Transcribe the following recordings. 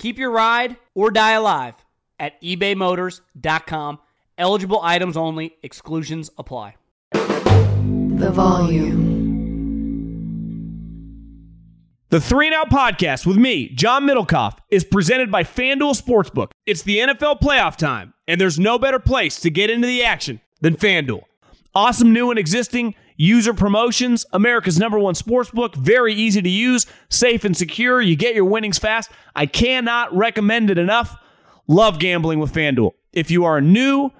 Keep your ride or die alive at ebaymotors.com. Eligible items only, exclusions apply. The volume. The Three and Out Podcast with me, John Middlekauff, is presented by FanDuel Sportsbook. It's the NFL playoff time, and there's no better place to get into the action than FanDuel. Awesome new and existing user promotions, America's number one sportsbook, very easy to use, safe and secure. You get your winnings fast. I cannot recommend it enough. Love gambling with FanDuel. If you are new,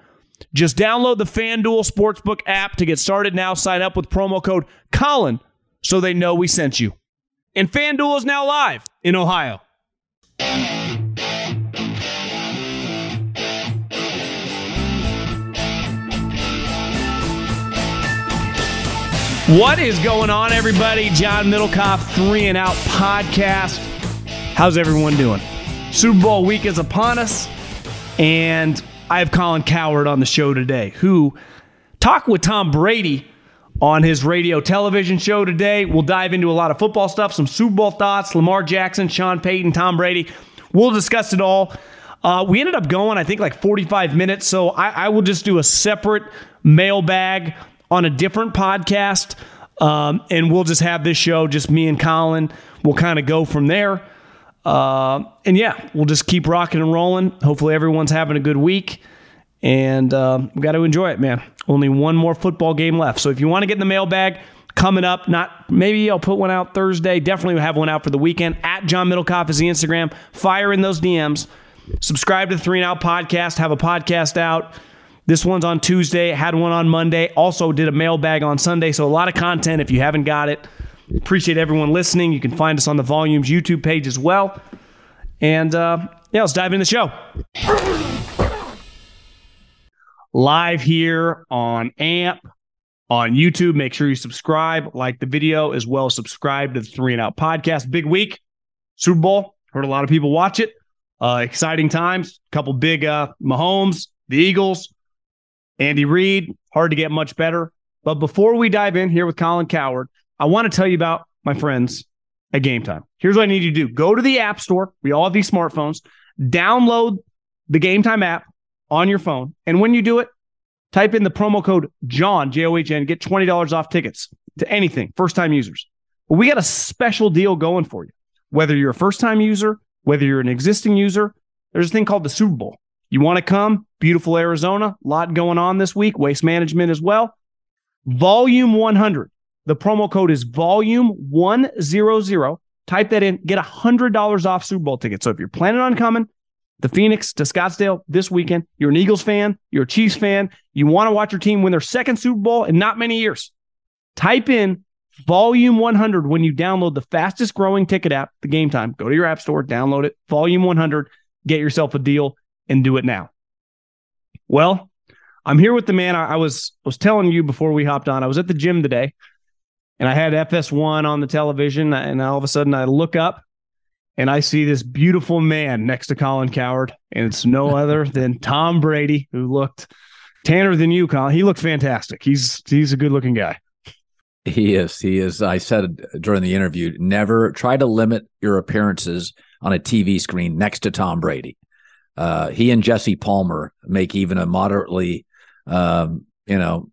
just download the FanDuel Sportsbook app to get started now. Sign up with promo code Colin so they know we sent you. And FanDuel is now live in Ohio. What is going on, everybody? John Middlekauff, Three and Out Podcast. How's everyone doing? Super Bowl week is upon us, and I have Colin Cowherd on the show today, who talked with Tom Brady on his radio television show today. We'll dive into a lot of football stuff, some Super Bowl thoughts, Lamar Jackson, Sean Payton, Tom Brady. We'll discuss it all. Uh, we ended up going, I think, like 45 minutes, so I, I will just do a separate mailbag on a different podcast. Um, and we'll just have this show, just me and Colin. We'll kind of go from there. Uh, and yeah, we'll just keep rocking and rolling. Hopefully, everyone's having a good week. And uh, we got to enjoy it, man. Only one more football game left. So if you want to get in the mailbag, coming up, not maybe I'll put one out Thursday. Definitely have one out for the weekend. At John Middlekauff is the Instagram. Fire in those DMs. Subscribe to the Three and Out podcast. Have a podcast out. This one's on Tuesday. Had one on Monday. Also did a mailbag on Sunday. So a lot of content if you haven't got it. Appreciate everyone listening. You can find us on the Volumes YouTube page as well. And uh, yeah, let's dive into the show. Live here on AMP, on YouTube. Make sure you subscribe, like the video, as well as subscribe to the Three and Out podcast. Big week, Super Bowl. Heard a lot of people watch it. Uh, exciting times. Couple big uh, Mahomes, the Eagles, Andy Reid. Hard to get much better. But before we dive in here with Colin Cowherd, I want to tell you about my friends at Game Time. Here's what I need you to do go to the App Store. We all have these smartphones. Download the Game Time app on your phone. And when you do it, type in the promo code John, J O H N, get $20 off tickets to anything, first time users. But we got a special deal going for you. Whether you're a first time user, whether you're an existing user, there's a thing called the Super Bowl. You want to come? Beautiful Arizona, a lot going on this week, waste management as well. Volume 100. The promo code is volume 100. Type that in, get $100 off Super Bowl tickets. So if you're planning on coming, the Phoenix to Scottsdale this weekend, you're an Eagles fan, you're a Chiefs fan, you want to watch your team win their second Super Bowl in not many years. Type in volume 100 when you download the fastest growing ticket app, the game time. Go to your app store, download it, volume 100, get yourself a deal and do it now. Well, I'm here with the man I, I was was telling you before we hopped on. I was at the gym today and I had FS1 on the television and all of a sudden I look up and I see this beautiful man next to Colin Cowherd and it's no other than Tom Brady, who looked tanner than you, Colin. He looked fantastic. He's he's a good looking guy. He is. He is. I said during the interview, never try to limit your appearances on a TV screen next to Tom Brady. Uh, he and Jesse Palmer make even a moderately, um, you know,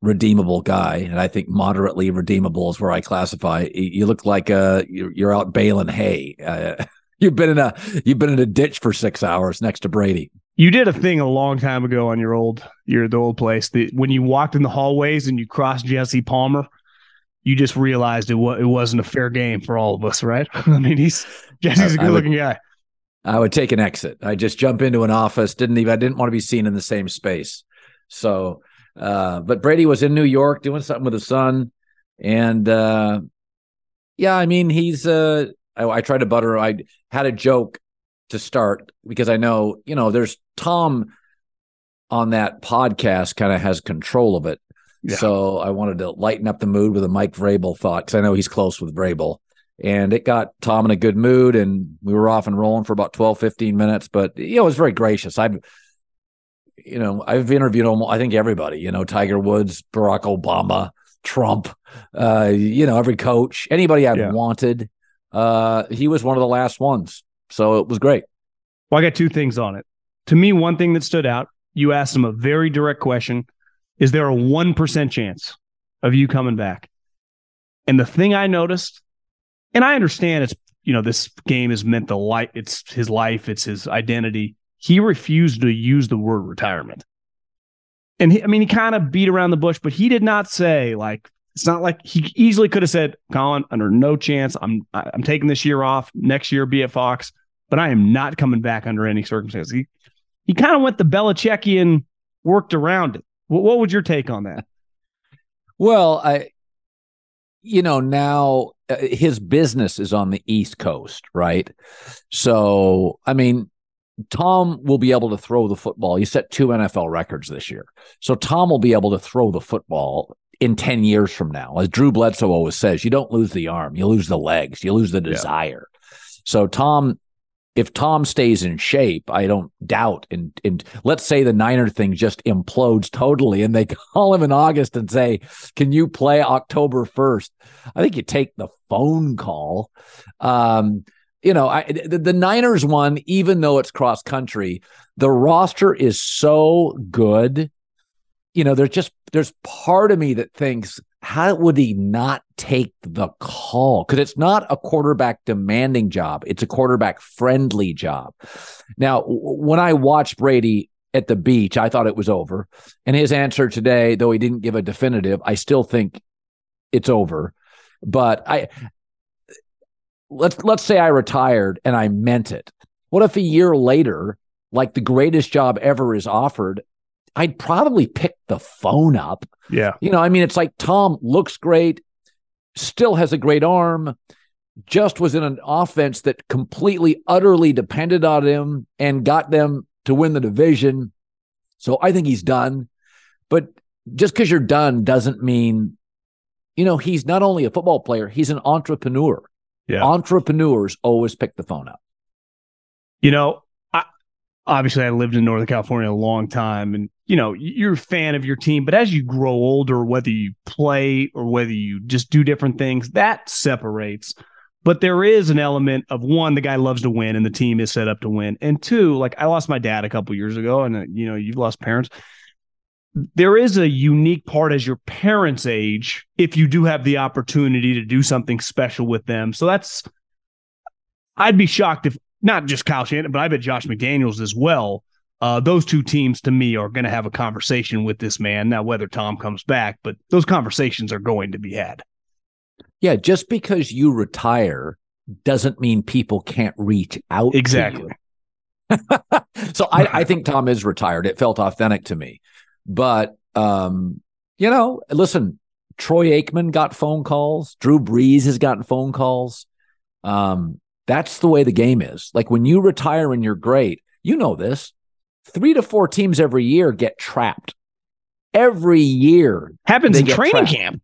redeemable guy, and I think moderately redeemable is where I classify. You look like uh, you're out baling hay. Uh, you've been in a you've been in a ditch for six hours next to Brady. You did a thing a long time ago on your old your the old place that when you walked in the hallways and you crossed Jesse Palmer, you just realized it was it wasn't a fair game for all of us, right? I mean, he's Jesse's a good looking guy. I would take an exit. I just jump into an office. Didn't even I didn't want to be seen in the same space. So uh, but Brady was in New York doing something with his son, and uh, yeah, I mean he's. Uh, I, I tried to butter. I had a joke to start because I know, you know, there's Tom on that podcast kind of has control of it. Yeah. So I wanted to lighten up the mood with a Mike Vrabel thought because I know he's close with Vrabel. And it got Tom in a good mood, and we were off and rolling for about 12, 15 minutes. But, you know, it was very gracious. I've, you know, I've interviewed almost, I think everybody, you know, Tiger Woods, Barack Obama, Trump, uh, you know, every coach, anybody I've Yeah. wanted. Uh, he was one of the last ones. So it was great. Well, I got two things on it. To me, one thing that stood out, you asked him a very direct question Is there a 1% chance of you coming back? And the thing I noticed, and I understand it's, you know, this game is meant the life, it's his life, it's his identity. He refused to use the word retirement. And he, I mean, he kind of beat around the bush, but he did not say, like, it's not like he easily could have said, Colin, under no chance, I'm I'm taking this year off. Next year, be at Fox but I am not coming back under any circumstances. He he kind of went the Belichickian, worked around it. What, what would your take on that? Well, I, you know, now Uh, his business is on the East Coast, right? So, I mean, Tom will be able to throw the football. He set two NFL records this year. So, Tom will be able to throw the football in 10 years from now. As Drew Bledsoe always says, you don't lose the arm, you lose the legs, you lose the Yeah. desire. So, Tom, if Tom stays in shape, I don't doubt. And, and let's say the Niner thing just implodes totally and they call him in August and say, Can you play October 1st? I think you take the phone call. Um, you know, I, the, the Niners one, even though it's cross country, the roster is so good. You know, there's just there's part of me that thinks, how would he not take the call? Because it's not a quarterback demanding job; it's a quarterback friendly job. Now, when I watched Brady at the beach, I thought it was over, and his answer today, though he didn't give a definitive, I still think it's over. But I let's let's say I retired and I meant it. What if a year later, like the greatest job ever is offered? I'd probably pick the phone up. Yeah. You know, I mean, it's like Tom looks great, still has a great arm, just was in an offense that completely, utterly depended on him and got them to win the division. So I think he's done. But just because you're done doesn't mean, you know, he's not only a football player, he's an entrepreneur. Yeah. Entrepreneurs always pick the phone up. You know, obviously I lived in Northern California a long time and you know, you're a fan of your team, but as you grow older, whether you play or whether you just do different things, that separates. But there is an element of one, the guy loves to win and the team is set up to win. And two, like I lost my dad a couple years ago and uh, you know, you've lost parents. There is a unique part as your parents age if you do have the opportunity to do something special with them. So that's I'd be shocked if not just Kyle Shanahan, but I bet Josh McDaniels as well. Uh, those two teams to me are going to have a conversation with this man. Now, whether Tom comes back, but those conversations are going to be had. Yeah, just because you retire doesn't mean people can't reach out. to Exactly. so I, I think Tom is retired. It felt authentic to me. But um, you know, listen, Troy Aikman got phone calls. Drew Brees has gotten phone calls. Um, that's the way the game is. Like when you retire and you're great, you know this. Three to four teams every year get trapped. Every year Happens in training trapped. camp.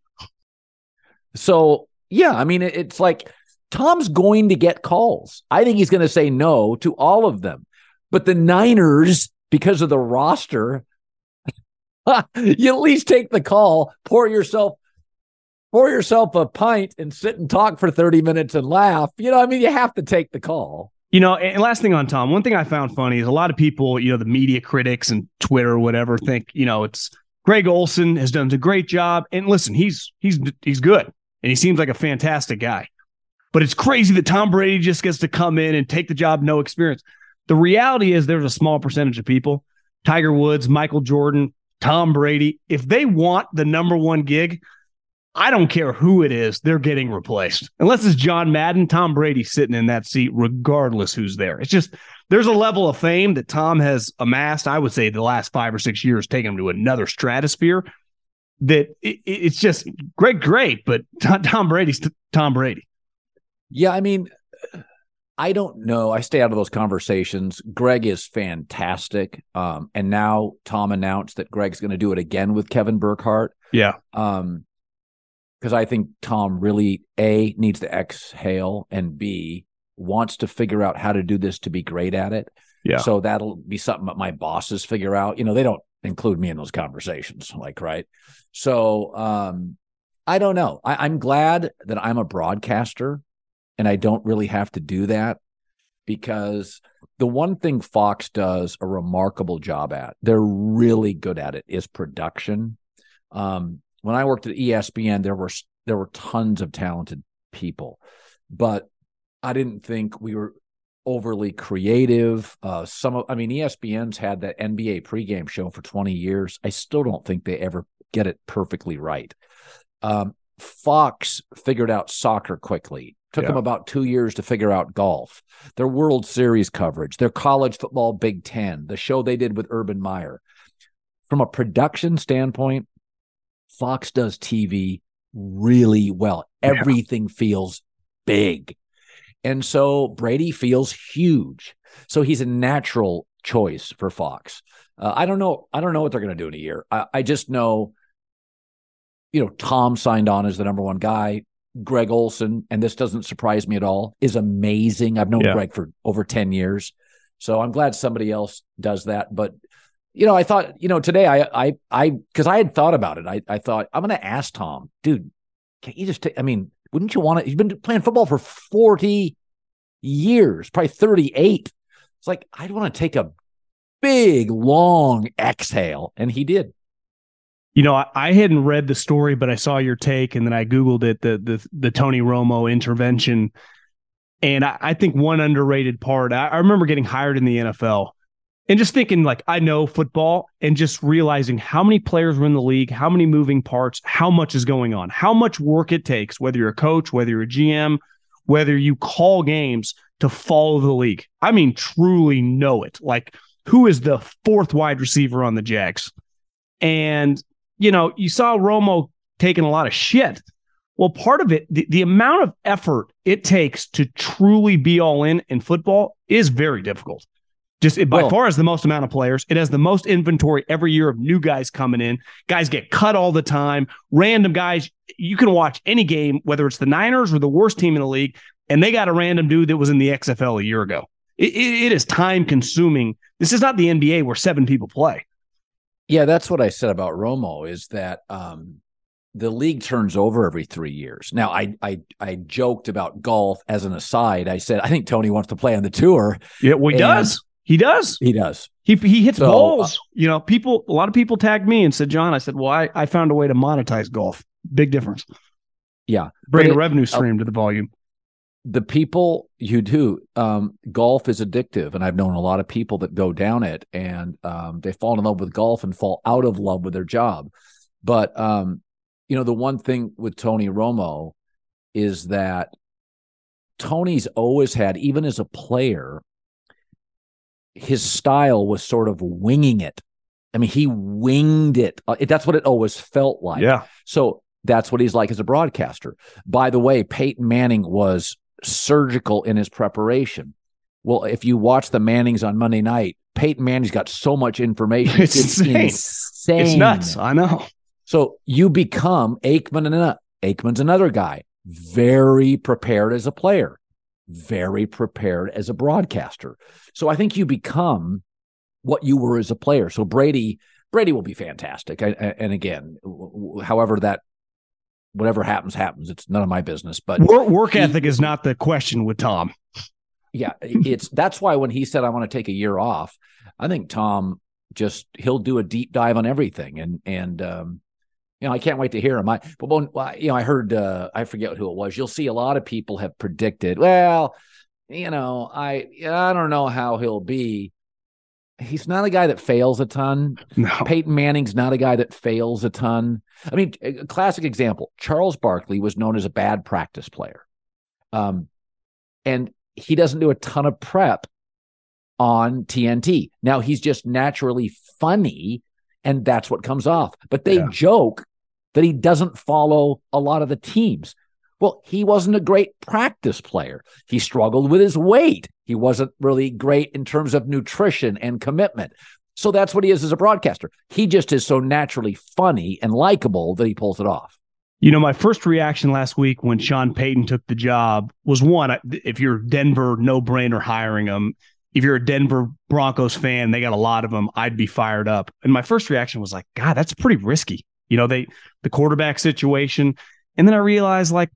So yeah, I mean, it's like Tom's going to get calls. I think he's going to say no to all of them. But the Niners, because of the roster, you at least take the call, pour yourself, pour yourself a pint, and sit and talk for thirty minutes and laugh. You know, I mean, you have to take the call. You know, and last thing on Tom, one thing I found funny is a lot of people, you know, the media critics and Twitter or whatever think, you know, it's Greg Olsen has done a great job. And listen, he's he's he's good and he seems like a fantastic guy. But it's crazy that Tom Brady just gets to come in and take the job, no experience. The reality is there's a small percentage of people, Tiger Woods, Michael Jordan, Tom Brady, if they want the number one gig, I don't care who it is, they're getting replaced. Unless it's John Madden, Tom Brady sitting in that seat, regardless who's there. It's just there's a level of fame that Tom has amassed. I would say the last five or six years, taken him to another stratosphere. That it, it- it's just great, great, but Tom Brady's Tom Brady. Yeah, I mean, I don't know. I stay out of those conversations. Greg is fantastic. Um, and now Tom announced that Greg's going to do it again with Kevin Burkhardt. Yeah. Um, because I think Tom really A needs to exhale and B wants to figure out how to do this to be great at it. Yeah. So that'll be something that my bosses figure out. You know, they don't include me in those conversations, like, right. So um, I don't know. I, I'm glad that I'm a broadcaster and I don't really have to do that because the one thing Fox does a remarkable job at, they're really good at it, is production. Um, when I worked at ESPN, there were there were tons of talented people, but I didn't think we were overly creative. Uh, some of, I mean, ESPN's had that NBA pregame show for 20 years. I still don't think they ever get it perfectly right. Um, Fox figured out soccer quickly. Took Yeah. them about two years to figure out golf, their World Series coverage, their college football Big Ten, the show they did with Urban Meyer. From a production standpoint, Fox does TV really well. Yeah. Everything feels big. And so Brady feels huge. So he's a natural choice for Fox. Uh, I don't know. I don't know what they're going to do in a year. I, I just know, you know, Tom signed on as the number one guy. Greg Olsen, and this doesn't surprise me at all, is amazing. I've known Yeah. Greg for over 10 years. So I'm glad somebody else does that. But, you know, I thought, you know, today I, I, I, because I had thought about it. I, I thought, I'm going to ask Tom, dude, can't you just take, I mean, wouldn't you want to? You've been playing football for 40 years, probably 38. It's like, I'd want to take a big, long exhale. And he did. You know, I, I hadn't read the story, but I saw your take, and then I googled it the the the Tony Romo intervention, and I, I think one underrated part. I, I remember getting hired in the NFL, and just thinking like I know football, and just realizing how many players are in the league, how many moving parts, how much is going on, how much work it takes, whether you're a coach, whether you're a GM, whether you call games to follow the league. I mean, truly know it. Like, who is the fourth wide receiver on the Jags? And you know, you saw Romo taking a lot of shit. Well, part of it, the, the amount of effort it takes to truly be all in in football is very difficult. Just it by Well- far is the most amount of players. It has the most inventory every year of new guys coming in. Guys get cut all the time. Random guys. You can watch any game, whether it's the Niners or the worst team in the league, and they got a random dude that was in the XFL a year ago. It, it, it is time consuming. This is not the NBA where seven people play. Yeah, that's what I said about Romo is that um, the league turns over every three years. Now, I, I I joked about golf as an aside. I said I think Tony wants to play on the tour. Yeah, well, he And- does. He does. He does. He he hits So, uh, balls. you know, people. A lot of people tagged me and said, "John," I said, "Well, I, I found a way to monetize golf. Big difference. Yeah, Bring a revenue stream to the volume. the people you do um, golf is addictive and i've known a lot of people that go down it and um, they fall in love with golf and fall out of love with their job but um, you know the one thing with tony romo is that tony's always had even as a player his style was sort of winging it i mean he winged it Uh, that's what it always felt like yeah, so that's what he's like as a broadcaster. By the way, Peyton Manning was surgical in his preparation. Well, if you watch the Mannings on Monday night, Peyton Manning's got so much information. It's insane. insane. it's nuts. I know. So you become Aikman and Aikman's another guy, very prepared as a player, very prepared as a broadcaster. So I think you become what you were as a player. So Brady, Brady will be fantastic. I, I- and again, however that, whatever happens, happens. It's none of my business. But Work, work he- ethic is not the question with Tom. yeah, it's that's why when he said I want to take a year off, I think Tom just he'll do a deep dive on everything, and and um, you know I can't wait to hear him. I but when you know I heard uh, I forget who it was. You'll see a lot of people have predicted. Well, you know I I don't know how he'll be. He's not a guy that fails a ton. No. Peyton Manning's not a guy that fails a ton. I mean, a classic example Charles Barkley was known as a bad practice player. Um, and he doesn't do a ton of prep on TNT. Now, he's just naturally funny, and that's what comes off. But they Yeah. joke that he doesn't follow a lot of the teams. Well, he wasn't a great practice player. He struggled with his weight. He wasn't really great in terms of nutrition and commitment. So that's what he is as a broadcaster. He just is so naturally funny and likable that he pulls it off. You know, my first reaction last week when Sean Payton took the job was one, if you're Denver, no brainer hiring him. If you're a Denver Broncos fan, they got a lot of them, I'd be fired up. And my first reaction was like, God, that's pretty risky. You know, they, the quarterback situation. And then I realized like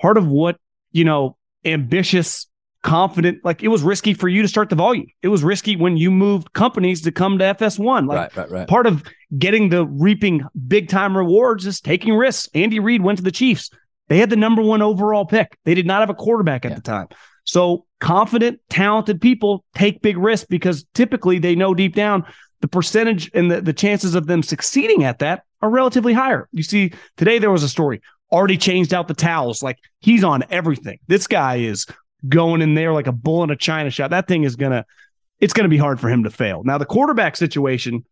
part of what, you know, ambitious confident. Like it was risky for you to start the volume. It was risky when you moved companies to come to FS1. Like right, right, right. part of getting the reaping big time rewards is taking risks. Andy Reid went to the Chiefs. They had the number one overall pick. They did not have a quarterback at yeah. the time. So confident, talented people take big risks because typically they know deep down the percentage and the, the chances of them succeeding at that are relatively higher. You see, today there was a story already changed out the towels. Like he's on everything. This guy is going in there like a bull in a china shop. That thing is gonna it's gonna be hard for him to fail. Now the quarterback situation,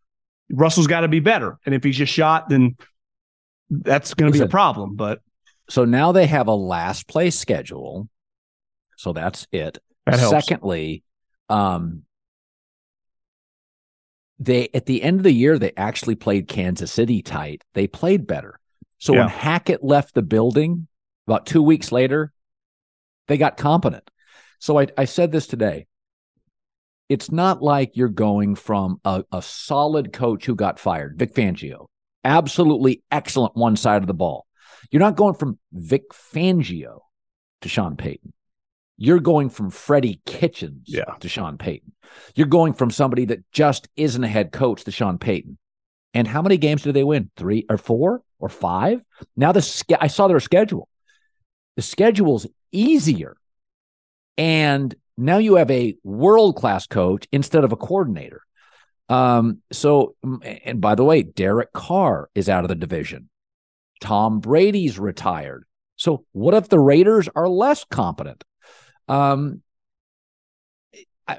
Russell's got to be better, and if he's just shot, then that's going to be a problem. But so now they have a last place schedule, so that's it. That. Secondly, um, they at the end of the year they actually played Kansas City tight. They played better. So yeah. when Hackett left the building about two weeks later, they got competent. So I, I said this today. It's not like you're going from a, a solid coach who got fired, Vic Fangio, absolutely excellent one side of the ball. You're not going from Vic Fangio to Sean Payton. You're going from Freddie Kitchens yeah. to Sean Payton. You're going from somebody that just isn't a head coach to Sean Payton. And how many games did they win? Three or four or five? Now the I saw their schedule. The schedule's easier. And now you have a world class coach instead of a coordinator. Um, so, and by the way, Derek Carr is out of the division. Tom Brady's retired. So, what if the Raiders are less competent? Um, I,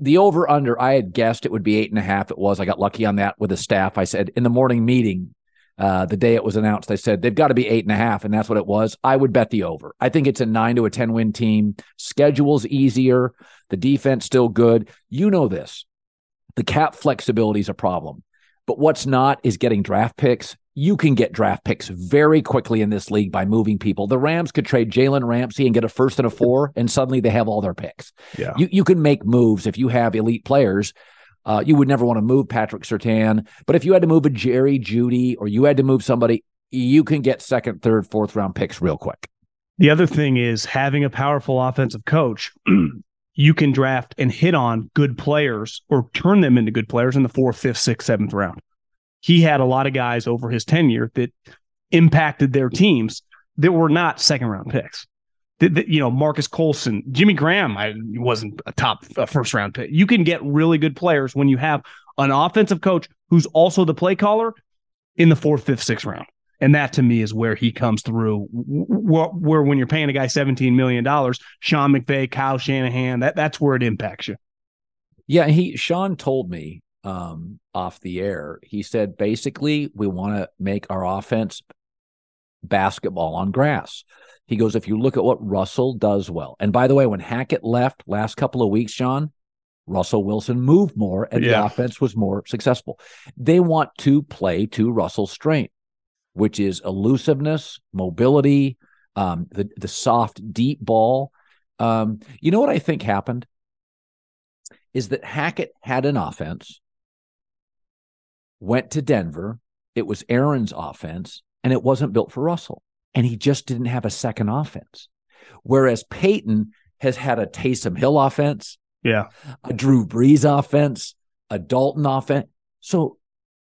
the over under, I had guessed it would be eight and a half. It was. I got lucky on that with the staff. I said in the morning meeting, uh, the day it was announced, I said they've got to be eight and a half, and that's what it was. I would bet the over. I think it's a nine to a 10 win team. Schedule's easier. The defense still good. You know this. The cap flexibility is a problem. But what's not is getting draft picks. You can get draft picks very quickly in this league by moving people. The Rams could trade Jalen Ramsey and get a first and a four, and suddenly they have all their picks. Yeah. You, you can make moves if you have elite players uh, you would never want to move Patrick Surtain, but if you had to move a Jerry Jeudy or you had to move somebody, you can get second, third, fourth round picks real quick. The other thing is having a powerful offensive coach. you can draft and hit on good players or turn them into good players in the fourth, fifth, sixth, seventh round. He had a lot of guys over his tenure that impacted their teams that were not second round picks the, the, you know, Marques Colston, Jimmy Graham, I wasn't a top first round pick. You can get really good players when you have an offensive coach who's also the play caller in the fourth, fifth, sixth round. And that to me is where he comes through. Where, where when you're paying a guy $17 million, Sean McVay, Kyle Shanahan, that, that's where it impacts you. Yeah. He, Sean told me um, off the air, he said, basically, we want to make our offense basketball on grass. He goes, if you look at what Russell does well, and by the way, when Hackett left last couple of weeks, John, Russell Wilson moved more and yeah. the offense was more successful. They want to play to Russell's strength, which is elusiveness, mobility, um, the the soft, deep ball. Um, you know what I think happened is that Hackett had an offense, went to Denver. It was Aaron's offense, and it wasn't built for Russell and he just didn't have a second offense. Whereas Payton has had a Taysom Hill offense, yeah, a Drew Brees offense, a Dalton offense. So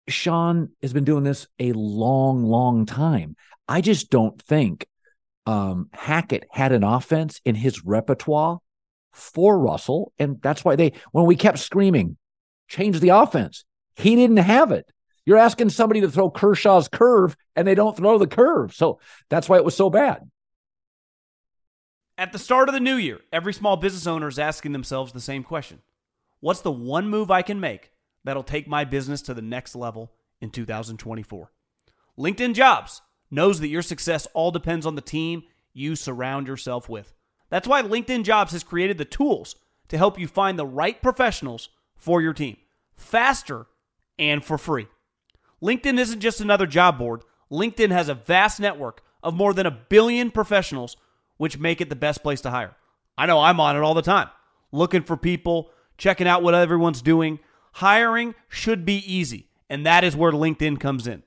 Sean has been doing this a long, long time. I just don't think um, Hackett had an offense in his repertoire for Russell, and that's why they when we kept screaming, change the offense. He didn't have it. You're asking somebody to throw Kershaw's curve and they don't throw the curve. So that's why it was so bad. At the start of the new year, every small business owner is asking themselves the same question What's the one move I can make that'll take my business to the next level in 2024? LinkedIn Jobs knows that your success all depends on the team you surround yourself with. That's why LinkedIn Jobs has created the tools to help you find the right professionals for your team faster and for free. LinkedIn isn't just another job board, LinkedIn has a vast network of more than a billion professionals, which make it the best place to hire. I know I'm on it all the time, looking for people, checking out what everyone's doing. Hiring should be easy, and that is where LinkedIn comes in.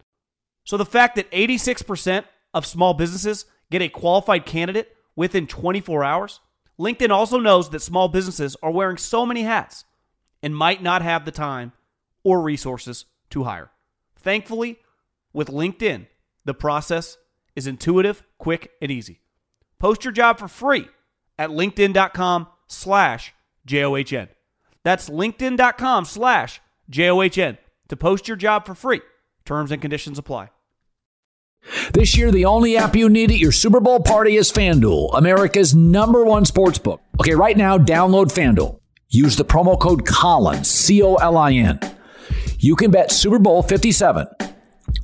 So the fact that 86% of small businesses get a qualified candidate within 24 hours, LinkedIn also knows that small businesses are wearing so many hats and might not have the time or resources to hire. Thankfully, with LinkedIn, the process is intuitive, quick, and easy. Post your job for free at linkedin.com slash J-O-H-N. That's linkedin.com slash J-O-H-N to post your job for free. Terms and conditions apply. This year, the only app you need at your Super Bowl party is FanDuel, America's number one sports book. Okay, right now, download FanDuel. Use the promo code Colin, C O L I N. You can bet Super Bowl 57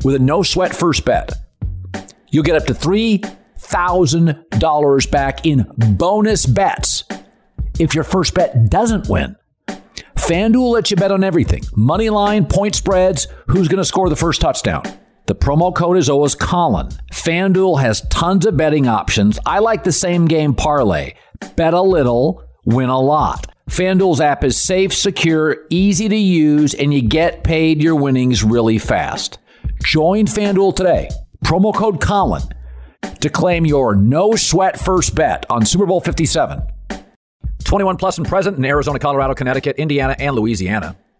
with a no sweat first bet. You'll get up to $3,000 back in bonus bets if your first bet doesn't win. FanDuel lets you bet on everything money line, point spreads, who's going to score the first touchdown. The promo code is always Colin. FanDuel has tons of betting options. I like the same game parlay. Bet a little, win a lot. FanDuel's app is safe, secure, easy to use, and you get paid your winnings really fast. Join FanDuel today. Promo code Colin to claim your no sweat first bet on Super Bowl 57. 21 plus and present in Arizona, Colorado, Connecticut, Indiana, and Louisiana.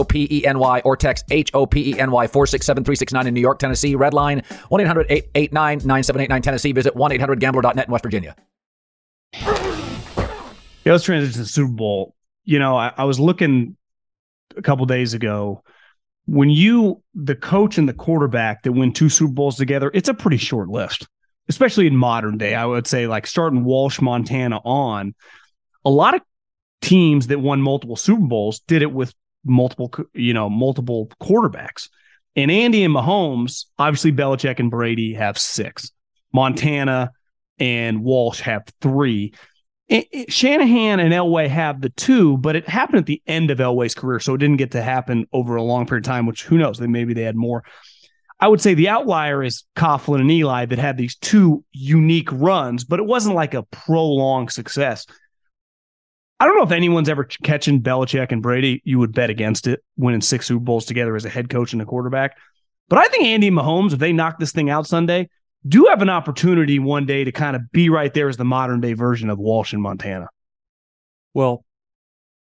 877 P E N Y or text H O P E N Y 467 369 in New York, Tennessee. Red line 1 800 889 9789 Tennessee. Visit 1 800 gambler.net in West Virginia. Yeah, let's transition to the Super Bowl. You know, I, I was looking a couple days ago. When you, the coach and the quarterback that win two Super Bowls together, it's a pretty short list, especially in modern day. I would say, like starting Walsh, Montana on, a lot of teams that won multiple Super Bowls did it with multiple, you know, multiple quarterbacks. And Andy and Mahomes, obviously Belichick and Brady have six. Montana and Walsh have three. It, it, Shanahan and Elway have the two, but it happened at the end of Elway's career, so it didn't get to happen over a long period of time. Which who knows? Then maybe they had more. I would say the outlier is Coughlin and Eli that had these two unique runs, but it wasn't like a prolonged success. I don't know if anyone's ever catching Belichick and Brady. You would bet against it, winning six Super Bowls together as a head coach and a quarterback. But I think Andy Mahomes, if they knock this thing out Sunday, do have an opportunity one day to kind of be right there as the modern day version of Walsh in Montana. Well,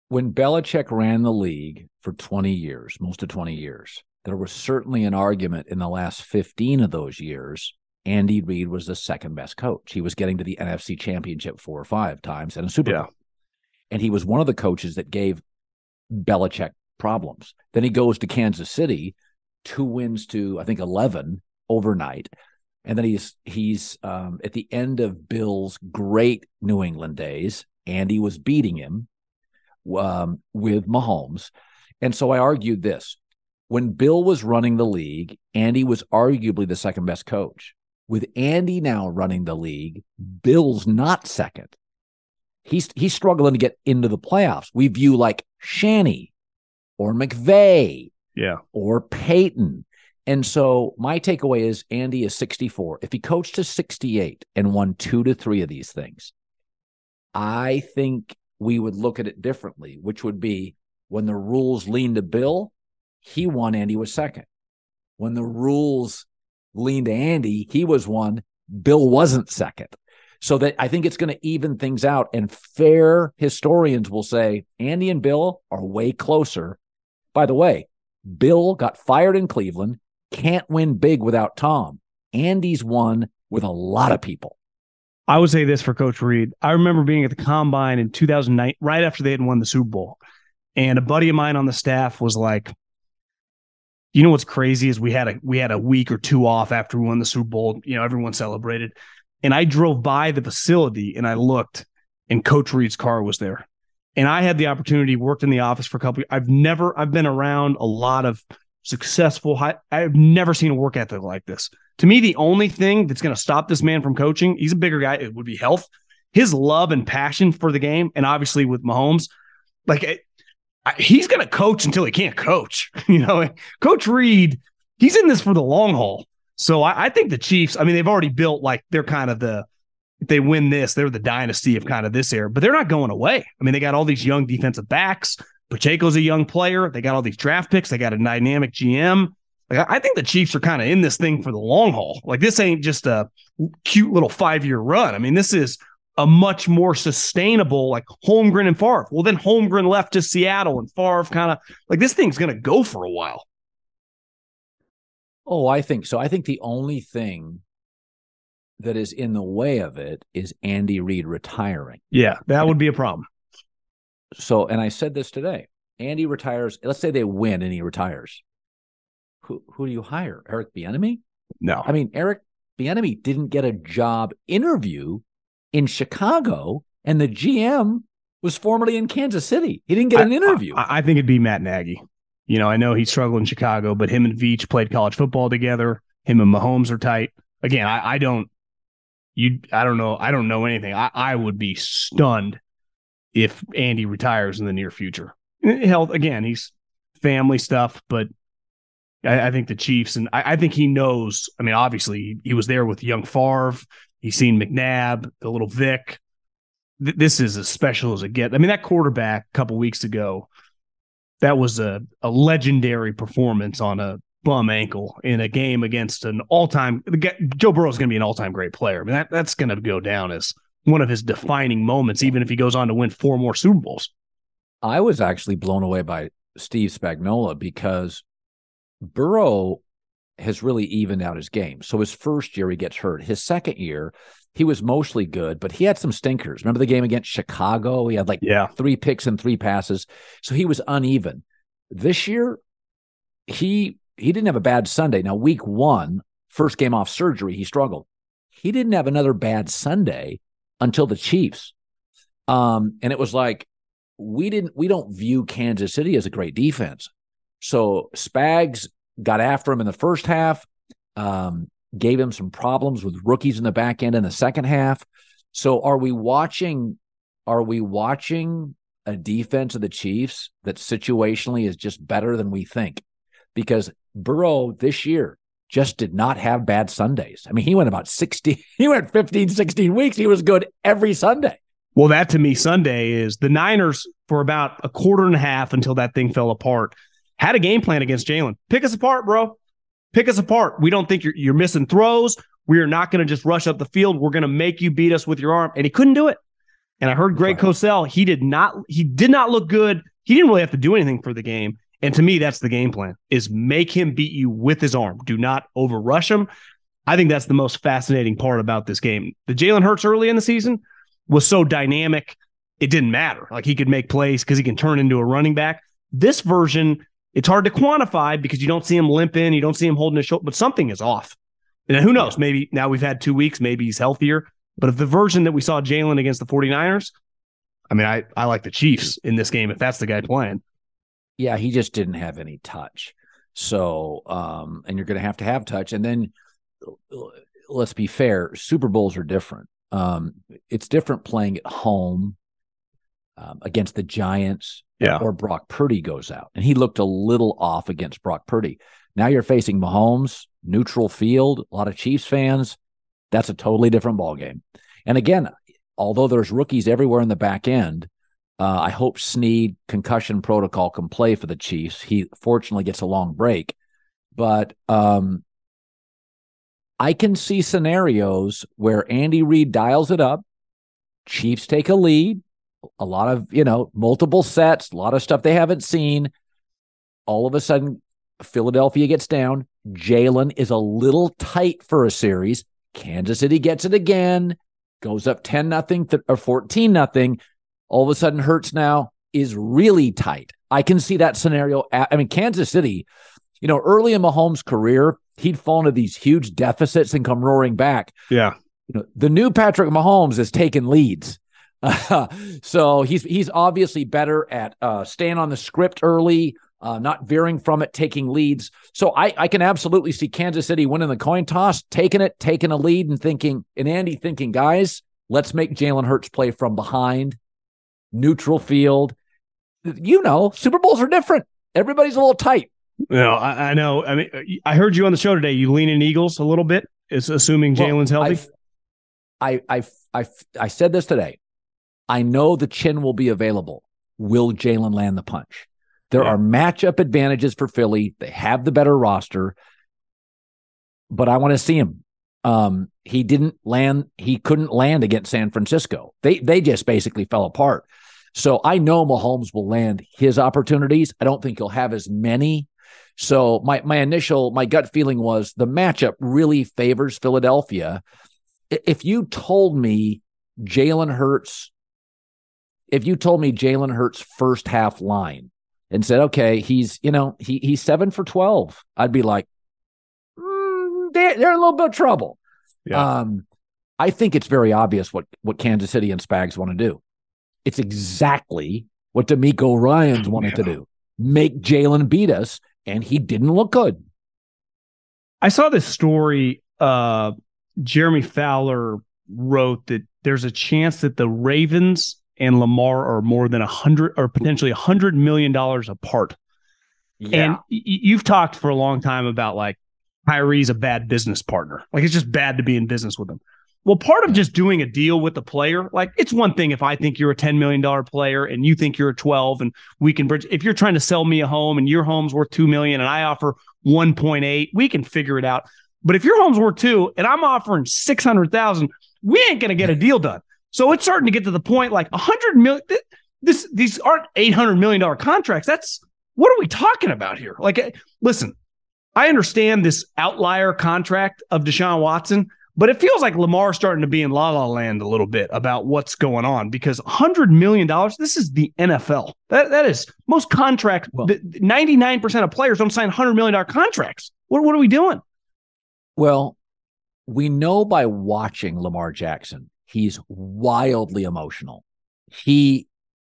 when Belichick ran the league for 20 years, most of 20 years, there was certainly an argument in the last 15 of those years. Andy Reid was the second best coach. He was getting to the NFC championship four or five times and a Super Bowl. And he was one of the coaches that gave Belichick problems. Then he goes to Kansas City, two wins to I think eleven overnight, and then he's he's um, at the end of Bill's great New England days. Andy was beating him um, with Mahomes, and so I argued this: when Bill was running the league, Andy was arguably the second best coach. With Andy now running the league, Bill's not second he's he's struggling to get into the playoffs. We view like Shanny or McVay, yeah, or Payton. And so my takeaway is Andy is 64. If he coached to 68 and won two to three of these things, I think we would look at it differently, which would be when the rules lean to Bill, he won, Andy was second. When the rules lean to Andy, he was one, Bill wasn't second. So that I think it's going to even things out. And fair historians will say Andy and Bill are way closer. By the way, Bill got fired in Cleveland, can't win big without Tom. Andy's won with a lot of people. I would say this for Coach Reid. I remember being at the combine in 2009, right after they had won the Super Bowl. And a buddy of mine on the staff was like, you know what's crazy is we had a we had a week or two off after we won the Super Bowl. You know, everyone celebrated. And I drove by the facility and I looked, and Coach Reid's car was there. And I had the opportunity, worked in the office for a couple. I've never, I've been around a lot of successful. High, I've never seen a work ethic like this. To me, the only thing that's going to stop this man from coaching, he's a bigger guy. It would be health, his love and passion for the game, and obviously with Mahomes, like he's going to coach until he can't coach. You know, Coach Reid, he's in this for the long haul. So I, I, think the Chiefs, I mean, they've already built like they're kind of the, if they win this, they're the dynasty of kind of this era, but they're not going away. I mean, they got all these young defensive backs. Pacheco's a young player. They got all these draft picks. They got a dynamic GM. Like, I think the Chiefs are kind of in this thing for the long haul. Like this ain't just a cute little five year run. I mean, this is a much more sustainable, like Holmgren and Favre. Well, then Holmgren left to Seattle and Favre kind of like this thing's going to go for a while. Oh, I think so. I think the only thing that is in the way of it is Andy Reid retiring. Yeah, that would be a problem. So, and I said this today Andy retires. Let's say they win and he retires. Who, who do you hire? Eric Bieniemy? No. I mean, Eric Bieniemy didn't get a job interview in Chicago, and the GM was formerly in Kansas City. He didn't get an interview. I, I, think it'd be Matt Nagy. You know, I know he struggled in Chicago, but him and Veach played college football together. Him and Mahomes are tight. Again, I, I don't you I don't know. I don't know anything. I, I would be stunned if Andy retires in the near future. Health again, he's family stuff, but I, I think the Chiefs and I, I, think he knows. I mean, obviously he, was there with young Favre. He's seen McNabb, the little Vick. Th- this is as special as it gets. I mean, that quarterback a couple weeks ago, that was a, a legendary performance on a bum ankle in a game against an all-time Joe Burrow is going to be an all-time great player. I mean, that, that's going to go down as one of his defining moments, even if he goes on to win four more Super Bowls. I was actually blown away by Steve Spagnuolo because Burrow has really evened out his game. So his first year he gets hurt. His second year he was mostly good, but he had some stinkers. Remember the game against Chicago? He had like yeah. three picks and three passes. So he was uneven. This year he he didn't have a bad Sunday. Now week 1, first game off surgery, he struggled. He didn't have another bad Sunday until the Chiefs. Um and it was like we didn't we don't view Kansas City as a great defense. So Spags got after him in the first half, um, gave him some problems with rookies in the back end in the second half. So are we watching? Are we watching a defense of the Chiefs that situationally is just better than we think? Because Burrow this year just did not have bad Sundays. I mean, he went about 60, he went 15, 16 weeks. He was good every Sunday. Well, that to me, Sunday is the Niners for about a quarter and a half until that thing fell apart had a game plan against Jalen. Pick us apart, bro. Pick us apart. We don't think you're you're missing throws. We are not going to just rush up the field. We're going to make you beat us with your arm. And he couldn't do it. And I heard Greg Cosell. He did not. He did not look good. He didn't really have to do anything for the game. And to me, that's the game plan: is make him beat you with his arm. Do not overrush him. I think that's the most fascinating part about this game. The Jalen Hurts early in the season was so dynamic. It didn't matter. Like he could make plays because he can turn into a running back. This version it's hard to quantify because you don't see him limping, you don't see him holding his shoulder, but something is off. And who knows? Maybe now we've had two weeks, maybe he's healthier. But if the version that we saw Jalen against the 49ers, I mean, I, I like the Chiefs in this game if that's the guy playing. Yeah, he just didn't have any touch. So, um, and you're going to have to have touch. And then let's be fair, Super Bowls are different. Um, it's different playing at home um, against the Giants yeah. or Brock Purdy goes out. And he looked a little off against Brock Purdy. Now you're facing Mahomes, neutral field, a lot of Chiefs fans. That's a totally different ballgame. And again, although there's rookies everywhere in the back end, uh, I hope Sneed concussion protocol can play for the Chiefs. He fortunately gets a long break, but um, I can see scenarios where Andy Reid dials it up, Chiefs take a lead, a lot of, you know, multiple sets, a lot of stuff they haven't seen. All of a sudden, Philadelphia gets down. Jalen is a little tight for a series. Kansas City gets it again, goes up 10 nothing or 14 nothing. All of a sudden, Hurts now is really tight. I can see that scenario. At, I mean, Kansas City, you know, early in Mahomes' career, he'd fall into these huge deficits and come roaring back. Yeah. You know, the new Patrick Mahomes is taking leads. So he's he's obviously better at uh, staying on the script early, uh, not veering from it, taking leads. So I, I can absolutely see Kansas City winning the coin toss, taking it, taking a lead, and thinking, and Andy thinking, guys, let's make Jalen Hurts play from behind, neutral field. You know, Super Bowls are different. Everybody's a little tight. No, I, I know. I mean, I heard you on the show today. You lean in Eagles a little bit, It's assuming Jalen's well, healthy. I, I, I, I said this today. I know the chin will be available. Will Jalen land the punch? There yeah. are matchup advantages for Philly. They have the better roster, but I want to see him. Um, he didn't land. He couldn't land against San Francisco. They they just basically fell apart. So I know Mahomes will land his opportunities. I don't think he'll have as many. So my my initial my gut feeling was the matchup really favors Philadelphia. If you told me Jalen Hurts if you told me Jalen Hurts first half line and said, okay, he's, you know, he he's seven for 12, I'd be like, mm, they're, they're in a little bit of trouble. Yeah. Um, I think it's very obvious what, what Kansas City and Spags want to do. It's exactly what DeMeco Ryans wanted yeah. to do make Jalen beat us, and he didn't look good. I saw this story. Uh, Jeremy Fowler wrote that there's a chance that the Ravens and Lamar are more than a hundred or potentially a hundred million dollars apart. Yeah. And you've talked for a long time about like Kyrie's a bad business partner. Like it's just bad to be in business with him. Well, part of just doing a deal with the player, like it's one thing if I think you're a $10 million player and you think you're a 12 and we can bridge. If you're trying to sell me a home and your home's worth 2 million and I offer 1.8, we can figure it out. But if your home's worth two and I'm offering 600,000, we ain't going to get a deal done. So it's starting to get to the point like a hundred million. This these aren't eight hundred million dollar contracts. That's what are we talking about here? Like, eh, listen, I understand this outlier contract of Deshaun Watson, but it feels like Lamar's starting to be in la la land a little bit about what's going on because hundred million dollars. This is the NFL. That that is most contracts. Well, Ninety nine percent of players don't sign hundred million dollar contracts. What what are we doing? Well, we know by watching Lamar Jackson He's wildly emotional. He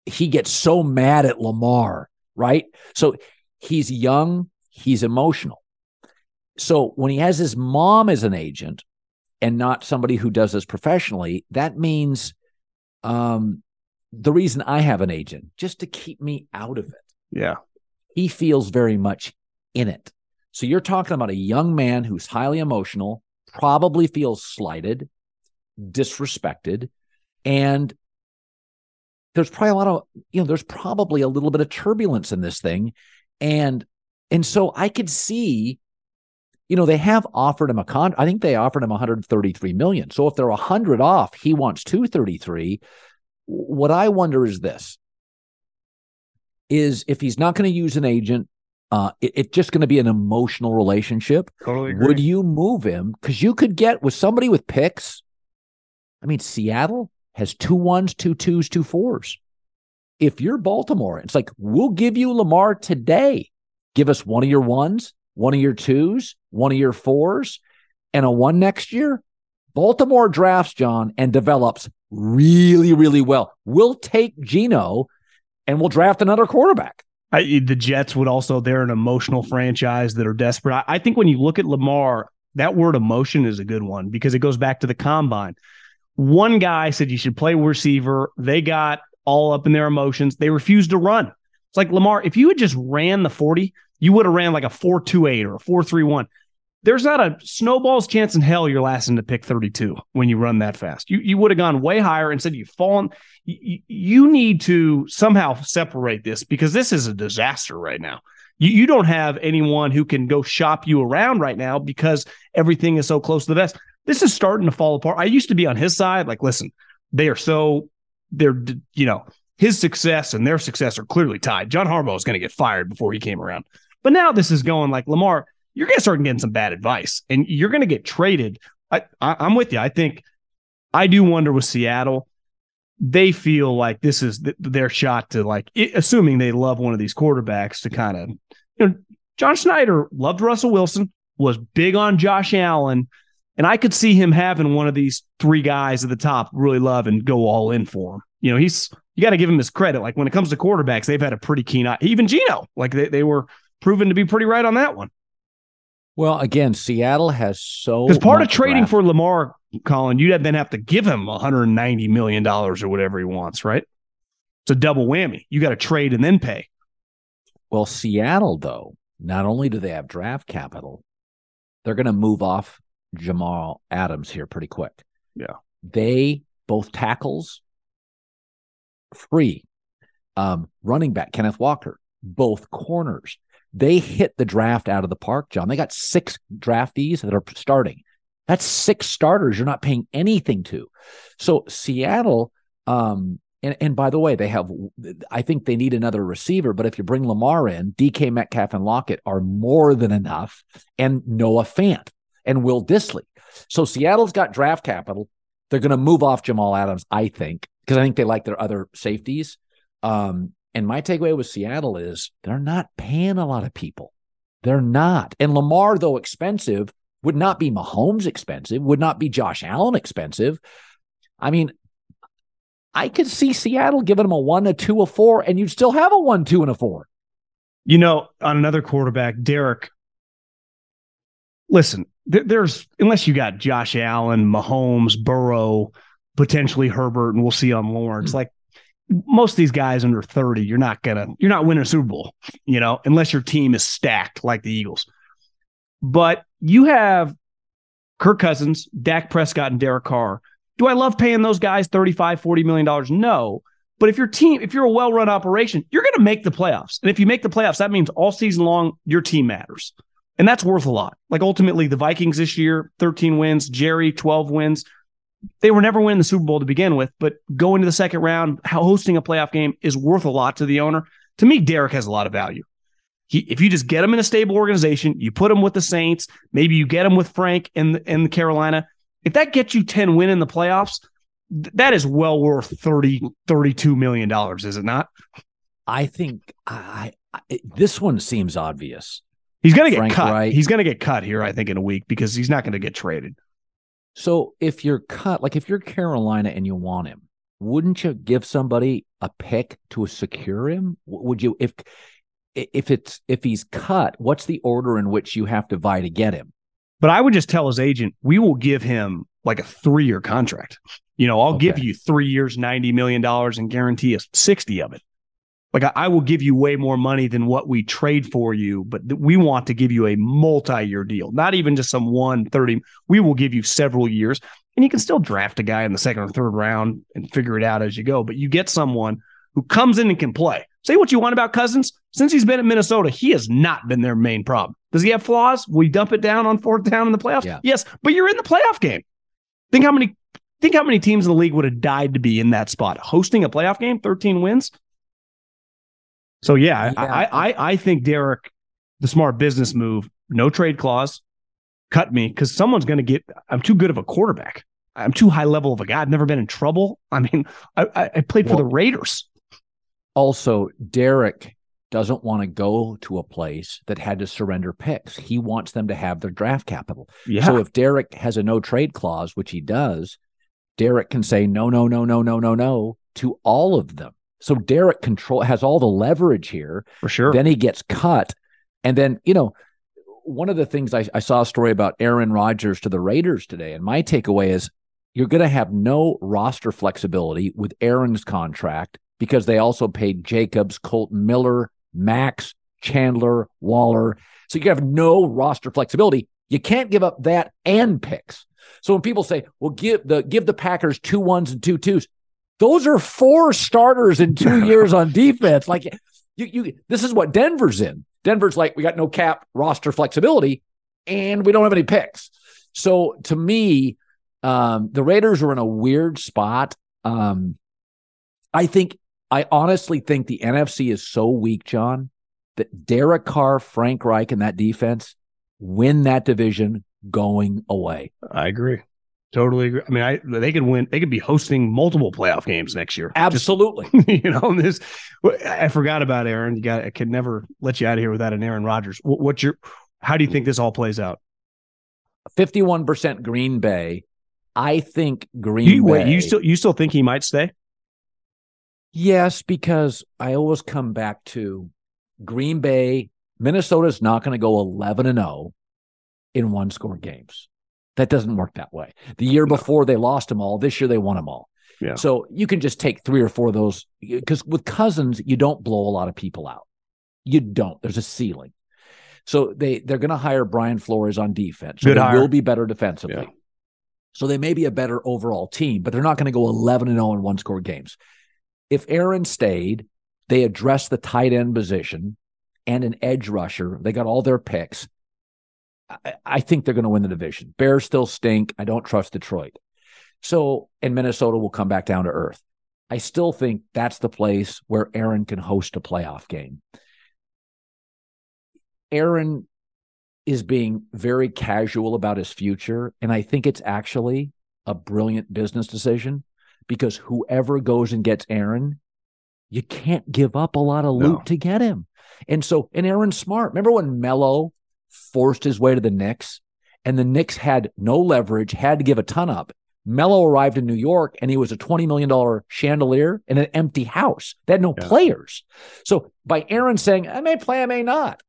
he gets so mad at Lamar, right? So he's young, he's emotional. So when he has his mom as an agent and not somebody who does this professionally, that means um the reason I have an agent just to keep me out of it. Yeah. He feels very much in it. So you're talking about a young man who's highly emotional, probably feels slighted, disrespected. And there's probably a lot of you know there's probably a little bit of turbulence in this thing. And and so i could see you know they have offered him a con i think they offered him 133 million. So if they're 100 off he wants 233 what i wonder is this. Is if he's not going to use an agent uh, it, it's just going to be an emotional relationship. Totally Would you move him? Because you could get with somebody with picks I mean, Seattle has two ones, two twos, two fours. If you're Baltimore, it's like, we'll give you Lamar today. Give us one of your ones, one of your twos, one of your fours, and a one next year. Baltimore drafts John and develops really, really well. We'll take Geno and we'll draft another quarterback. I, the Jets would also, they're an emotional franchise that are desperate. I, I think when you look at Lamar, that word emotion is a good one because it goes back to the combine. One guy said you should play receiver. They got all up in their emotions. They refused to run. It's like Lamar, if you had just ran the 40, you would have ran like a 428 or a 431. There's not a snowball's chance in hell you're lasting to pick 32 when you run that fast. You you would have gone way higher and said you've fallen. You, you need to somehow separate this because this is a disaster right now. You, you don't have anyone who can go shop you around right now because everything is so close to the vest this is starting to fall apart. I used to be on his side. Like, listen, they are so they're you know his success and their success are clearly tied. John Harbaugh is going to get fired before he came around. But now this is going like Lamar. you're going to start getting some bad advice and you're going to get traded. I, I, I'm with you. I think I do wonder with Seattle, they feel like this is th- their shot to like, i- assuming they love one of these quarterbacks to kind of, you know, John Schneider loved Russell Wilson, was big on Josh Allen, and I could see him having one of these three guys at the top really love and go all in for him. You know, he's you got to give him his credit. Like when it comes to quarterbacks, they've had a pretty keen eye. Even Geno, like they, they were proven to be pretty right on that one. Well, again, Seattle has so Because part of trading draft- for Lamar, Colin, you'd then have to give him 190 million dollars or whatever he wants, right? It's a double whammy. You got to trade and then pay. Well, Seattle, though, not only do they have draft capital, they're going to move off Jamal Adams here pretty quick. Yeah. They both tackles free. Um, running back Kenneth Walker, both corners. They hit the draft out of the park, John. They got six draftees that are starting. That's six starters you're not paying anything to. So Seattle, um, and, and by the way, they have, I think they need another receiver, but if you bring Lamar in, DK Metcalf and Lockett are more than enough, and Noah Fant and Will Dissly. So Seattle's got draft capital. They're going to move off Jamal Adams, I think, because I think they like their other safeties. Um, and my takeaway with Seattle is they're not paying a lot of people. They're not. And Lamar, though expensive, would not be Mahomes expensive, would not be Josh Allen expensive. I mean, I could see Seattle giving them a one, a two, a four, and you'd still have a one, two, and a four. You know, on another quarterback, Derek. Listen, there's unless you got Josh Allen, Mahomes, Burrow, potentially Herbert, and we'll see on Lawrence. Hmm. Like most of these guys under 30, you're not gonna you're not winning a Super Bowl, you know, unless your team is stacked like the Eagles. But you have Kirk Cousins, Dak Prescott, and Derek Carr. Do I love paying those guys 35, 40 million dollars? No. But if your team, if you're a well-run operation, you're going to make the playoffs. And if you make the playoffs, that means all season long your team matters. And that's worth a lot. Like ultimately the Vikings this year, 13 wins, Jerry 12 wins. They were never winning the Super Bowl to begin with, but going to the second round, hosting a playoff game is worth a lot to the owner. To me, Derek has a lot of value. He, if you just get him in a stable organization, you put him with the Saints, maybe you get him with Frank in the, in Carolina. If that gets you 10 win in the playoffs, th- that is well worth 30 32 million dollars, is it not? I think I, I this one seems obvious. He's going to get Frank cut. Reich. He's going to get cut here I think in a week because he's not going to get traded. So if you're cut, like if you're Carolina and you want him, wouldn't you give somebody a pick to secure him? Would you if if it's if he's cut, what's the order in which you have to vie to get him? But I would just tell his agent, we will give him like a three year contract. You know, I'll give you three years, $90 million and guarantee us 60 of it. Like I, I will give you way more money than what we trade for you, but th- we want to give you a multi year deal, not even just some one thirty. We will give you several years and you can still draft a guy in the second or third round and figure it out as you go. But you get someone who comes in and can play. Say what you want about Cousins. Since he's been at Minnesota, he has not been their main problem. Does he have flaws? Will he dump it down on fourth down in the playoffs? Yeah. Yes, but you're in the playoff game. Think how many think how many teams in the league would have died to be in that spot. Hosting a playoff game, 13 wins. So yeah, I- Yeah. I, I I think Derek, the smart business move, no trade clause, cut me because someone's going to get. I'm too good of a quarterback. I'm too high level of a guy. I've never been in trouble. I mean, I, I, I played for Well, the Raiders. Also, Derek doesn't want to go to a place that had to surrender picks. He wants them to have their draft capital. Yeah. So if Derek has a no trade clause, which he does, Derek can say no, no, no, no, no, no, no to all of them. So Derek control has all the leverage here. for sure. Then he gets cut. And then, you know, one of the things I, I saw a story about Aaron Rodgers to the Raiders today. And my takeaway is you're going to have no roster flexibility with Aaron's contract because they also paid Jacobs, Kolton Miller, Max, Chandler, Waller. So you have no roster flexibility. You can't give up that and picks. So when people say, well, give the give the Packers two ones and two twos, those are four starters in two years on defense. Like you, you this is what Denver's in. Denver's like, we got no cap roster flexibility, and we don't have any picks. So to me, um, the Raiders are in a weird spot. Um, I think I honestly think the NFC is so weak, John, that Derek Carr, Frank Reich, and that defense, win that division going away. I agree. Totally agree. I mean, I they could win. They could be hosting multiple playoff games next year. Absolutely. Just, you know, this. I forgot about Aaron. You got. I could never let you out of here without an Aaron Rodgers. What, what's your? How do you think this all plays out? Fifty-one percent Green Bay. I think Green you, Bay. Wait, you still you still think he might stay? Yes, because I always come back to Green Bay. Minnesota's not going to go eleven and zero in one score games. That doesn't work that way. The year no. before they lost them all. This year they won them all. Yeah. So you can just take three or four of those because with Cousins you don't blow a lot of people out. You don't. There's a ceiling. So they they're going to hire Brian Flores on defense. So Good they hire. will be better defensively. Yeah. So they may be a better overall team, but they're not going to go 11 and 0 in one score games. If Aaron stayed, they addressed the tight end position and an edge rusher. They got all their picks. I, I think they're going to win the division. Bears still stink. I don't trust Detroit. So, and Minnesota will come back down to earth. I still think that's the place where Aaron can host a playoff game. Aaron is being very casual about his future. And I think it's actually a brilliant business decision because whoever goes and gets Aaron, you can't give up a lot of loot No. to get him. And so, and Aaron's smart. Remember when Melo forced his way to the Knicks and the Knicks had no leverage, had to give a ton up? Melo arrived in New York and he was a $20 million chandelier in an empty house. They had no Yeah. players. So by Aaron saying, I may play, I may not.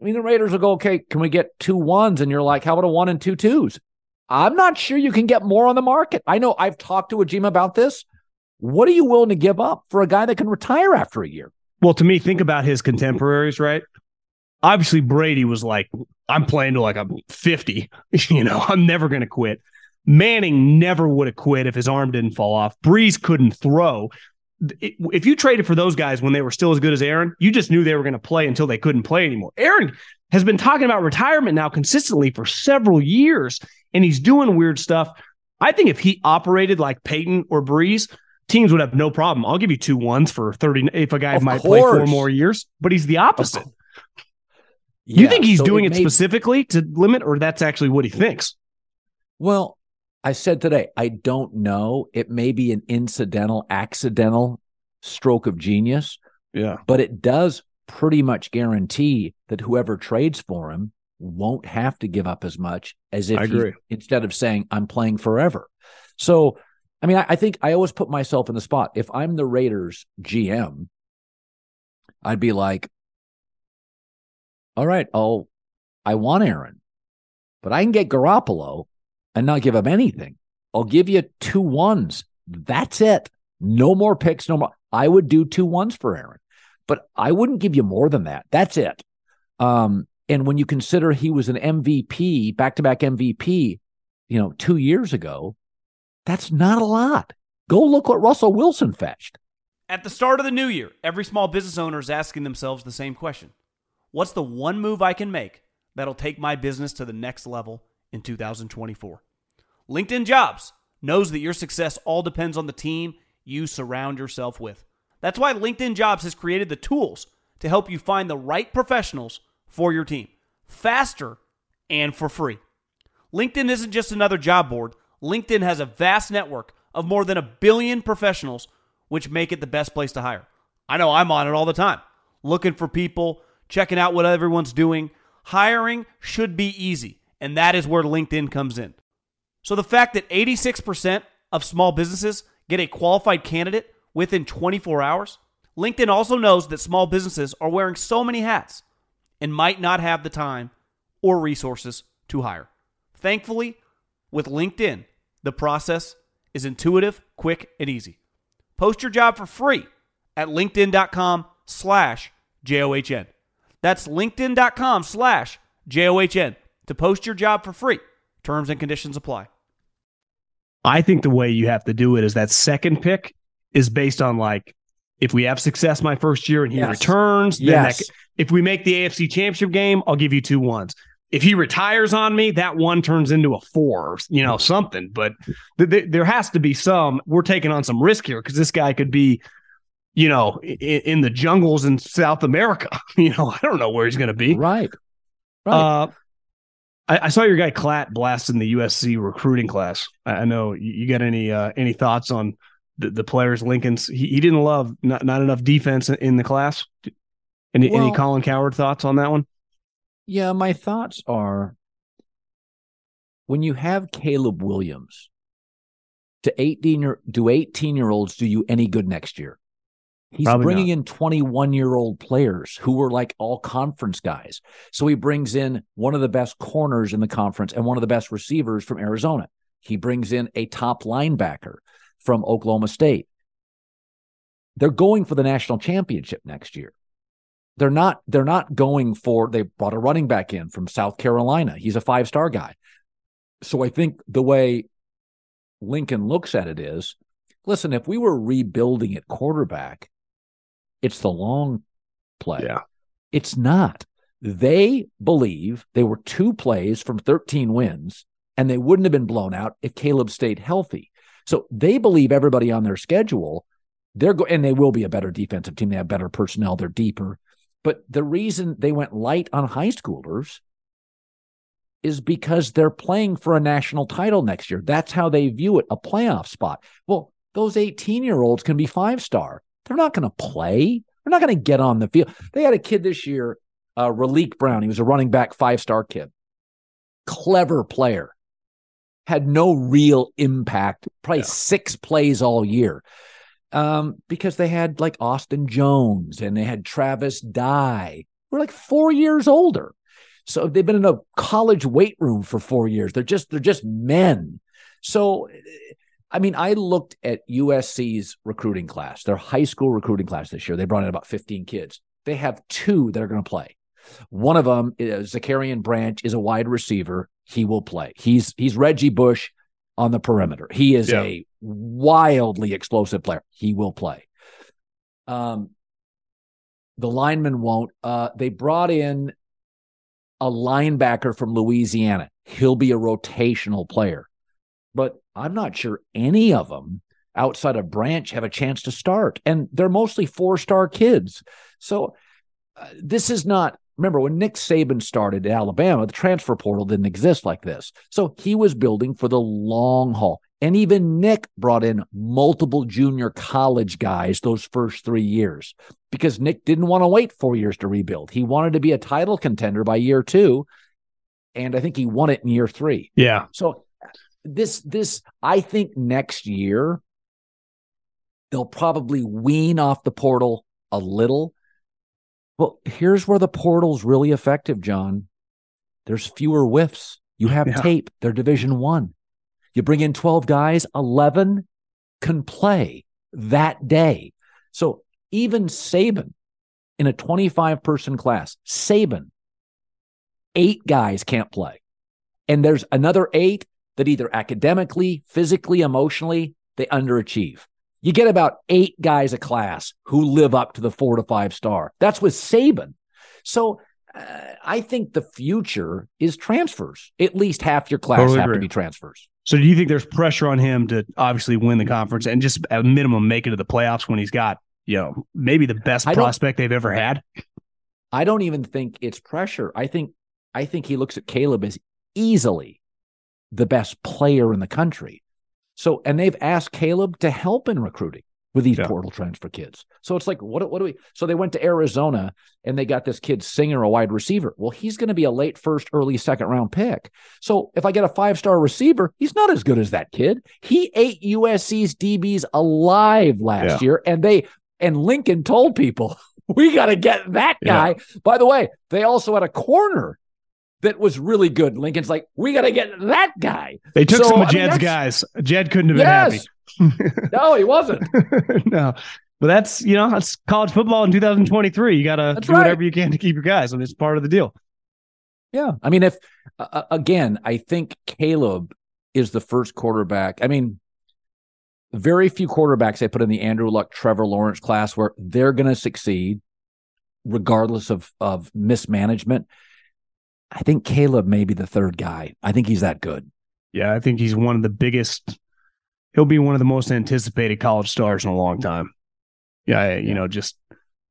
I mean, the Raiders will go, okay, can we get two ones? And you're like, how about a one and two twos? I'm not sure you can get more on the market. I know I've talked to Ajima about this. What are you willing to give up for a guy that can retire after a year? Well, to me, think about his contemporaries, right? Obviously, Brady was like, I'm playing to like I'm 50. You know, I'm never going to quit. Manning never would have quit if his arm didn't fall off. Brees couldn't throw. If you traded for those guys when they were still as good as Aaron, you just knew they were going to play until they couldn't play anymore. Aaron has been talking about retirement now consistently for several years, and he's doing weird stuff. I think if he operated like Peyton or Brees, teams would have no problem. I'll give you two ones for 30 if a guy Of might play four more years, but he's the opposite. You think he's so doing it, made- specifically to limit, or that's actually what he thinks? Well, I said today, I don't know. It may be an incidental, accidental stroke of genius, Yeah. but it does pretty much guarantee that whoever trades for him won't have to give up as much as if he- instead of saying I'm playing forever. So, I mean, I, I think I always put myself in the spot. If I'm the Raiders GM, I'd be like, all right, I'll I want Aaron, but I can get Garoppolo and not give up anything. I'll give you two ones. That's it. No more picks, no more. I would do two ones for Aaron, but I wouldn't give you more than that. That's it. Um, and when you consider he was an MVP, back to back MVP, you know, two years ago, that's not a lot. Go look what Russell Wilson fetched. At the start of the new year, every small business owner is asking themselves the same question What's the one move I can make that'll take my business to the next level in 2024? LinkedIn Jobs knows that your success all depends on the team you surround yourself with. That's why LinkedIn Jobs has created the tools to help you find the right professionals for your team faster and for free. LinkedIn isn't just another job board. LinkedIn has a vast network of more than a billion professionals, which make it the best place to hire. I know I'm on it all the time, looking for people, checking out what everyone's doing. Hiring should be easy, and that is where LinkedIn comes in. So the fact that 86% of small businesses get a qualified candidate within 24 hours, LinkedIn also knows that small businesses are wearing so many hats and might not have the time or resources to hire. Thankfully, with LinkedIn, the process is intuitive, quick, and easy. Post your job for free at linkedin.com slash J-O-H-N. That's linkedin.com slash J-O-H-N to post your job for free. Terms and conditions apply. I think the way you have to do it is that second pick is based on like if we have success my first year and he Yes. returns, then Yes. that, if we make the AFC championship game, I'll give you two ones. If he retires on me, that one turns into a four, or, you know, something. But th- th- there has to be some. We're taking on some risk here because this guy could be, you know, in, in the jungles in South America. You know, I don't know where he's going to be. Right. Right. Uh, I, I saw your guy Klatt blasting the USC recruiting class. I, I know you, you got any uh, any thoughts on the, the players Lincoln's? He, he didn't love not, not enough defense in, in the class. Any any Colin Cowherd thoughts on that one? Yeah, my thoughts are when you have Caleb Williams to 18 year do 18 year olds do you any good next year? He's Probably bringing in 21 year old players who were like all conference guys. So he brings in one of the best corners in the conference and one of the best receivers from Arizona. He brings in a top linebacker from Oklahoma State. They're going for the national championship next year. They're not they're not going for they brought a running back in from South Carolina. He's a five-star guy. So I think the way Lincoln looks at it is, listen, if we were rebuilding at quarterback, it's the long play. Yeah. It's not. They believe they were two plays from 13 wins and they wouldn't have been blown out if Caleb stayed healthy. So they believe everybody on their schedule, they're go- and they will be a better defensive team. They have better personnel, they're deeper. But the reason they went light on high schoolers is because they're playing for a national title next year. That's how they view it, a playoff spot. Well, those 18 year olds can be five star. They're not going to play. They're not going to get on the field. They had a kid this year, uh, Raleek Brown. He was a running back, five star kid, clever player, had no real impact, probably six plays all year. Um, because they had like Austin Jones and they had Travis Dye. We're like four years older. So they've been in a college weight room for four years. They're just they're just men. So I mean, I looked at USC's recruiting class, their high school recruiting class this year. They brought in about 15 kids. They have two that are going to play. One of them is Zachariah Branch is a wide receiver. He will play. He's he's Reggie Bush on the perimeter. He is Yeah. a wildly explosive player. He will play. Um, the lineman won't. Uh, they brought in a linebacker from Louisiana. He'll be a rotational player, but I'm not sure any of them outside of Branch have a chance to start, and they're mostly four star kids. So uh, this is not. Remember when Nick Saban started at Alabama, the transfer portal didn't exist like this. So he was building for the long haul. And even Nick brought in multiple junior college guys those first three years because Nick didn't want to wait four years to rebuild. He wanted to be a title contender by year two. And I think he won it in year three. Yeah. So this this I think next year they'll probably wean off the portal a little. Well, here's where the portal's really effective, John. There's fewer whiffs. You have Yeah. tape. They're division 1. You bring in 12 guys, 11 can play that day. So even Saban in a 25 person class, Saban, eight guys can't play. And there's another eight that either academically, physically, emotionally, they underachieve. You get about eight guys a class who live up to the four to five star. That's with Saban. So uh, I think the future is transfers. At least half your class Totally have to be transfers. So do you think there's pressure on him to obviously win the conference and just at minimum make it to the playoffs when he's got, you know, maybe the best prospect they've ever had? I don't even think it's pressure. I think I think he looks at Caleb as easily the best player in the country. So and they've asked Caleb to help in recruiting with these Yeah. portal transfer kids. So it's like what what do we so they went to Arizona and they got this kid Singer a wide receiver. Well, he's going to be a late first early second round pick. So if I get a five-star receiver, he's not as good as that kid. He ate USC's DBs alive last Yeah. year and they and Lincoln told people we got to get that Yeah. guy. By the way, they also had a corner that was really good. Lincoln's like, we got to get that guy. They took So, some of I mean, Jedd's guys. Jed couldn't have been Yes. happy. No, he wasn't. no. But that's, you know, that's college football in 2023. You got to do right. whatever you can to keep your guys. I mean, it's part of the deal. Yeah. I mean, if uh, uh, again, I think Caleb is the first quarterback. I mean, very few quarterbacks I put in the Andrew Luck, Trevor Lawrence class where they're going to succeed regardless of of mismanagement. I think Caleb may be the third guy. I think he's that good. Yeah, I think he's one of the biggest. He'll be one of the most anticipated college stars in a long time. Yeah, you know, just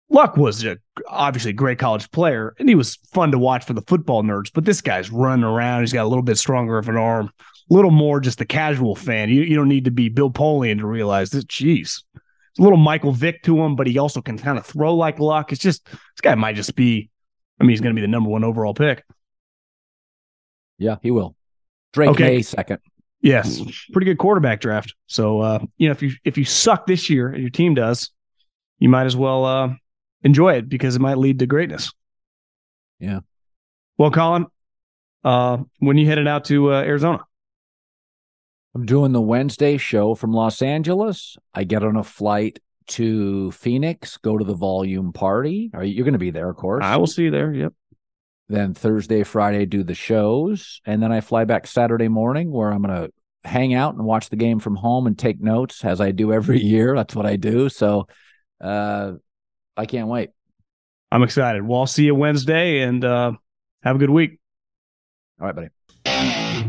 Luck was a, obviously a great college player, and he was fun to watch for the football nerds. But this guy's running around. He's got a little bit stronger of an arm, a little more just the casual fan. You, you don't need to be Bill Polian to realize this. Jeez, it's a little Michael Vick to him, but he also can kind of throw like Luck. It's just this guy might just be. I mean, he's going to be the number one overall pick. Yeah, he will. Drake Okay. Maye second. Yes, pretty good quarterback draft. So uh, you know, if you if you suck this year and your team does, you might as well uh, enjoy it because it might lead to greatness. Yeah. Well, Colin, uh, when you headed out to uh, Arizona? I'm doing the Wednesday show from Los Angeles. I get on a flight to Phoenix, go to the volume party. Are you, you're going to be there, of course. I will see you there. Yep. Then Thursday, Friday, do the shows, and then I fly back Saturday morning, where I'm going to hang out and watch the game from home and take notes as I do every year. That's what I do. So, uh, I can't wait. I'm excited. Well, I'll see you Wednesday and uh, have a good week. All right, buddy.